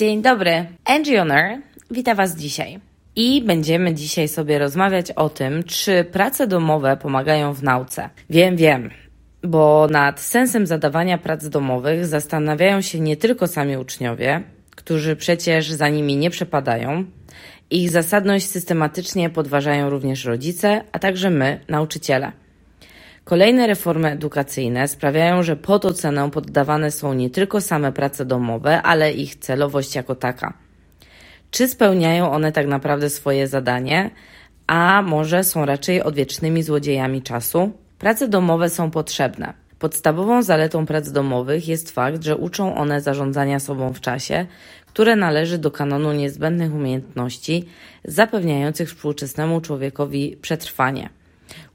Dzień dobry. Angie Honor, witam Was dzisiaj. I będziemy dzisiaj sobie rozmawiać o tym, czy prace domowe pomagają w nauce. Wiem, wiem, bo nad sensem zadawania prac domowych zastanawiają się nie tylko sami uczniowie, którzy przecież za nimi nie przepadają. Ich zasadność systematycznie podważają również rodzice, a także my, nauczyciele. Kolejne reformy edukacyjne sprawiają, że pod ocenę poddawane są nie tylko same prace domowe, ale ich celowość jako taka. Czy spełniają one tak naprawdę swoje zadanie, a może są raczej odwiecznymi złodziejami czasu? Prace domowe są potrzebne. Podstawową zaletą prac domowych jest fakt, że uczą one zarządzania sobą w czasie, które należy do kanonu niezbędnych umiejętności zapewniających współczesnemu człowiekowi przetrwanie.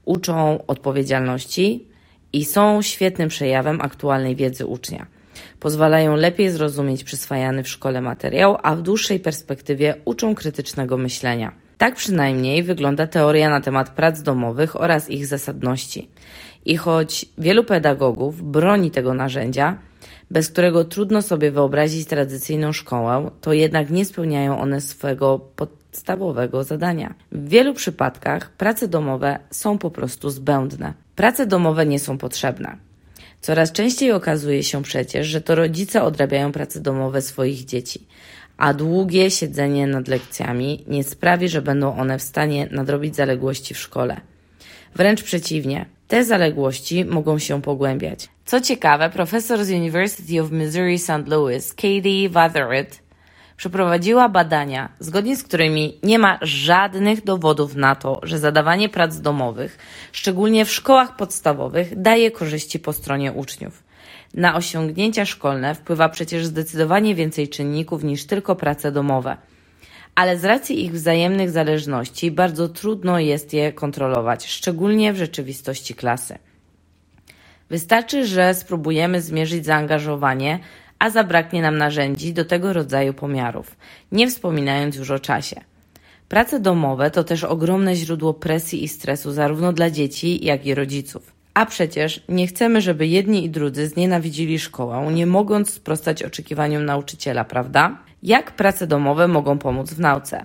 Uczą odpowiedzialności i są świetnym przejawem aktualnej wiedzy ucznia. Pozwalają lepiej zrozumieć przyswajany w szkole materiał, a w dłuższej perspektywie uczą krytycznego myślenia. Tak przynajmniej wygląda teoria na temat prac domowych oraz ich zasadności. I choć wielu pedagogów broni tego narzędzia, bez którego trudno sobie wyobrazić tradycyjną szkołę, to jednak nie spełniają one swego podstawowego zadania. W wielu przypadkach prace domowe są po prostu zbędne. Prace domowe nie są potrzebne. Coraz częściej okazuje się przecież, że to rodzice odrabiają prace domowe swoich dzieci, a długie siedzenie nad lekcjami nie sprawi, że będą one w stanie nadrobić zaległości w szkole. Wręcz przeciwnie, te zaległości mogą się pogłębiać. Co ciekawe, profesor z University of Missouri St. Louis, Katie Wathered, przeprowadziła badania, zgodnie z którymi nie ma żadnych dowodów na to, że zadawanie prac domowych, szczególnie w szkołach podstawowych, daje korzyści po stronie uczniów. Na osiągnięcia szkolne wpływa przecież zdecydowanie więcej czynników niż tylko prace domowe. Ale z racji ich wzajemnych zależności bardzo trudno jest je kontrolować, szczególnie w rzeczywistości klasy. Wystarczy, że spróbujemy zmierzyć zaangażowanie, a zabraknie nam narzędzi do tego rodzaju pomiarów, nie wspominając już o czasie. Prace domowe to też ogromne źródło presji i stresu zarówno dla dzieci, jak i rodziców. A przecież nie chcemy, żeby jedni i drudzy znienawidzili szkołę, nie mogąc sprostać oczekiwaniom nauczyciela, prawda? Jak prace domowe mogą pomóc w nauce?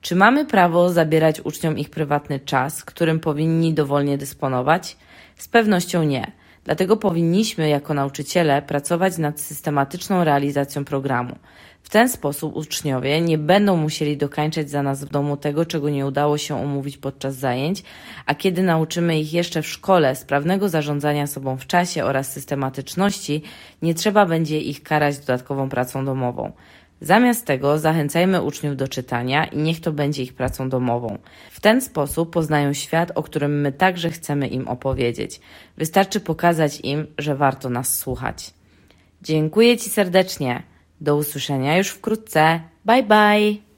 Czy mamy prawo zabierać uczniom ich prywatny czas, którym powinni dowolnie dysponować? Z pewnością nie. Dlatego powinniśmy jako nauczyciele pracować nad systematyczną realizacją programu. W ten sposób uczniowie nie będą musieli dokańczać za nas w domu tego, czego nie udało się omówić podczas zajęć, a kiedy nauczymy ich jeszcze w szkole sprawnego zarządzania sobą w czasie oraz systematyczności, nie trzeba będzie ich karać dodatkową pracą domową. Zamiast tego zachęcajmy uczniów do czytania i niech to będzie ich pracą domową. W ten sposób poznają świat, o którym my także chcemy im opowiedzieć. Wystarczy pokazać im, że warto nas słuchać. Dziękuję Ci serdecznie. Do usłyszenia już wkrótce. Bye bye.